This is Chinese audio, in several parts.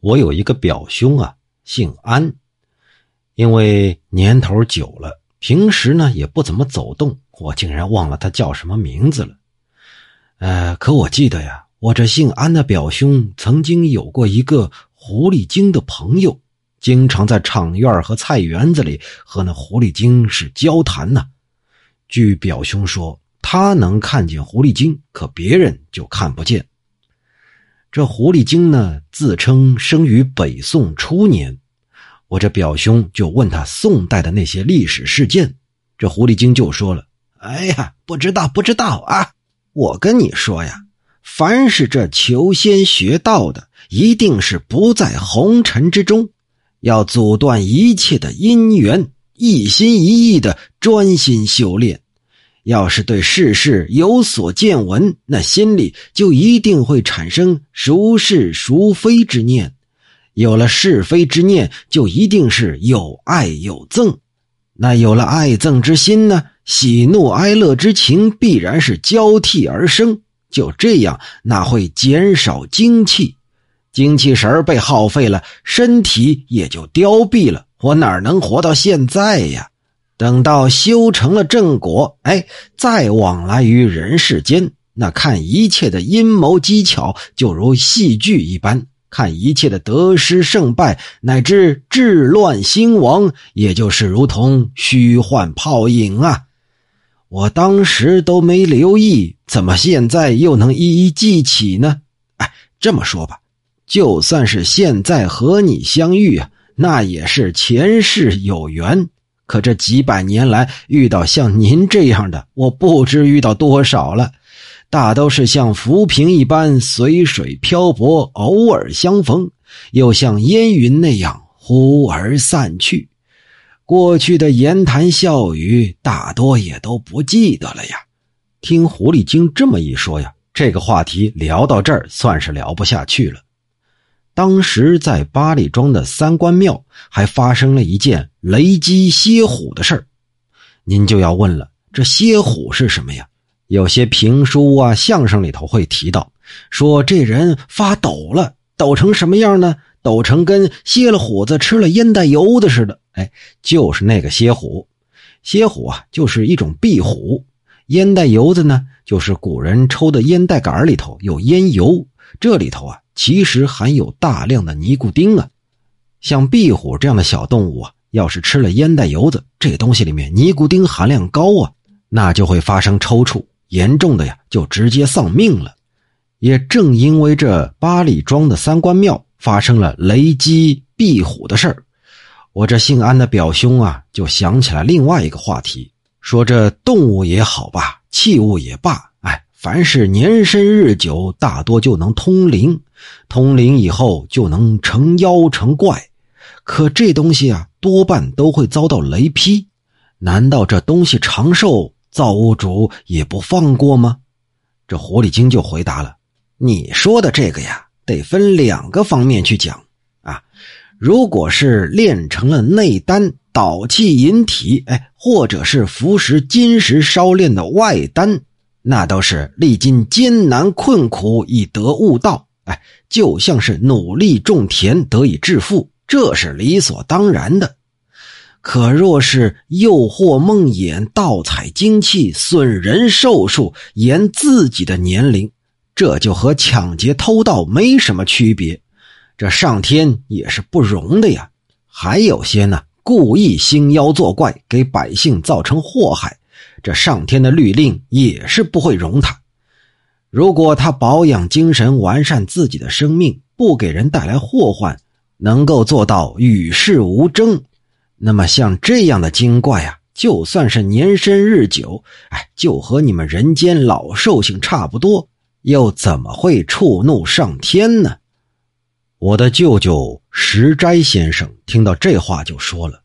我有一个表兄啊，姓安，因为年头久了，平时呢也不怎么走动，我竟然忘了他叫什么名字了。呃，可我记得呀，我这姓安的表兄曾经有过一个狐狸精的朋友，经常在场院和菜园子里和那狐狸精是交谈呢。据表兄说，他能看见狐狸精，可别人就看不见。这狐狸精呢，自称生于北宋初年。我这表兄就问他宋代的那些历史事件，这狐狸精就说了：“哎呀，不知道，不知道啊！我跟你说呀，凡是这求仙学道的，一定是不在红尘之中，要阻断一切的因缘，一心一意的专心修炼。”要是对世事有所见闻，那心里就一定会产生孰是孰非之念。有了是非之念，就一定是有爱有憎。那有了爱憎之心呢？喜怒哀乐之情必然是交替而生。就这样，那会减少精气，精气神被耗费了，身体也就凋敝了。我哪能活到现在呀？等到修成了正果，哎，再往来于人世间，那看一切的阴谋机巧，就如戏剧一般；看一切的得失胜败，乃至治乱兴亡，也就是如同虚幻泡影啊！我当时都没留意，怎么现在又能一一记起呢？哎，这么说吧，就算是现在和你相遇啊，那也是前世有缘。可这几百年来遇到像您这样的，我不知遇到多少了，大都是像浮萍一般随水漂泊，偶尔相逢，又像烟云那样忽而散去。过去的言谈笑语，大多也都不记得了呀。听狐狸精这么一说呀，这个话题聊到这儿算是聊不下去了。当时在八里庄的三官庙还发生了一件雷击蝎虎的事儿，您就要问了，这蝎虎是什么呀？有些评书啊、相声里头会提到，说这人发抖了，抖成什么样呢？抖成跟蝎了虎子吃了烟袋油的似的。哎，就是那个蝎虎。蝎虎啊，就是一种壁虎。烟袋油子呢，就是古人抽的烟袋杆里头有烟油，这里头啊。其实含有大量的尼古丁啊，像壁虎这样的小动物啊，要是吃了烟袋油子，这东西里面尼古丁含量高啊，那就会发生抽搐，严重的呀就直接丧命了。也正因为这八里庄的三官庙发生了雷击壁虎的事儿，我这姓安的表兄啊，就想起来另外一个话题，说这动物也好吧，器物也罢。凡是年深日久，大多就能通灵，通灵以后就能成妖成怪。可这东西啊，多半都会遭到雷劈。难道这东西长寿，造物主也不放过吗？这狐狸精就回答了：“你说的这个呀，得分两个方面去讲啊。如果是炼成了内丹，导气引体，哎，或者是服食金石烧炼的外丹。”那都是历经艰难困苦以得悟道，哎，就像是努力种田得以致富，这是理所当然的。可若是诱惑梦魇、盗采精气、损人寿数、延自己的年龄，这就和抢劫偷盗没什么区别。这上天也是不容的呀。还有些呢，故意兴妖作怪，给百姓造成祸害。这上天的律令也是不会容他。如果他保养精神，完善自己的生命，不给人带来祸患，能够做到与世无争，那么像这样的精怪啊，就算是年深日久，哎，就和你们人间老寿星差不多，又怎么会触怒上天呢？我的舅舅石斋先生听到这话就说了：“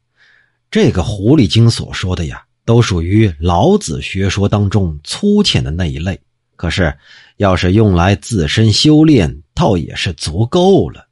这个狐狸精所说的呀。”都属于老子学说当中粗浅的那一类，可是要是用来自身修炼，倒也是足够了。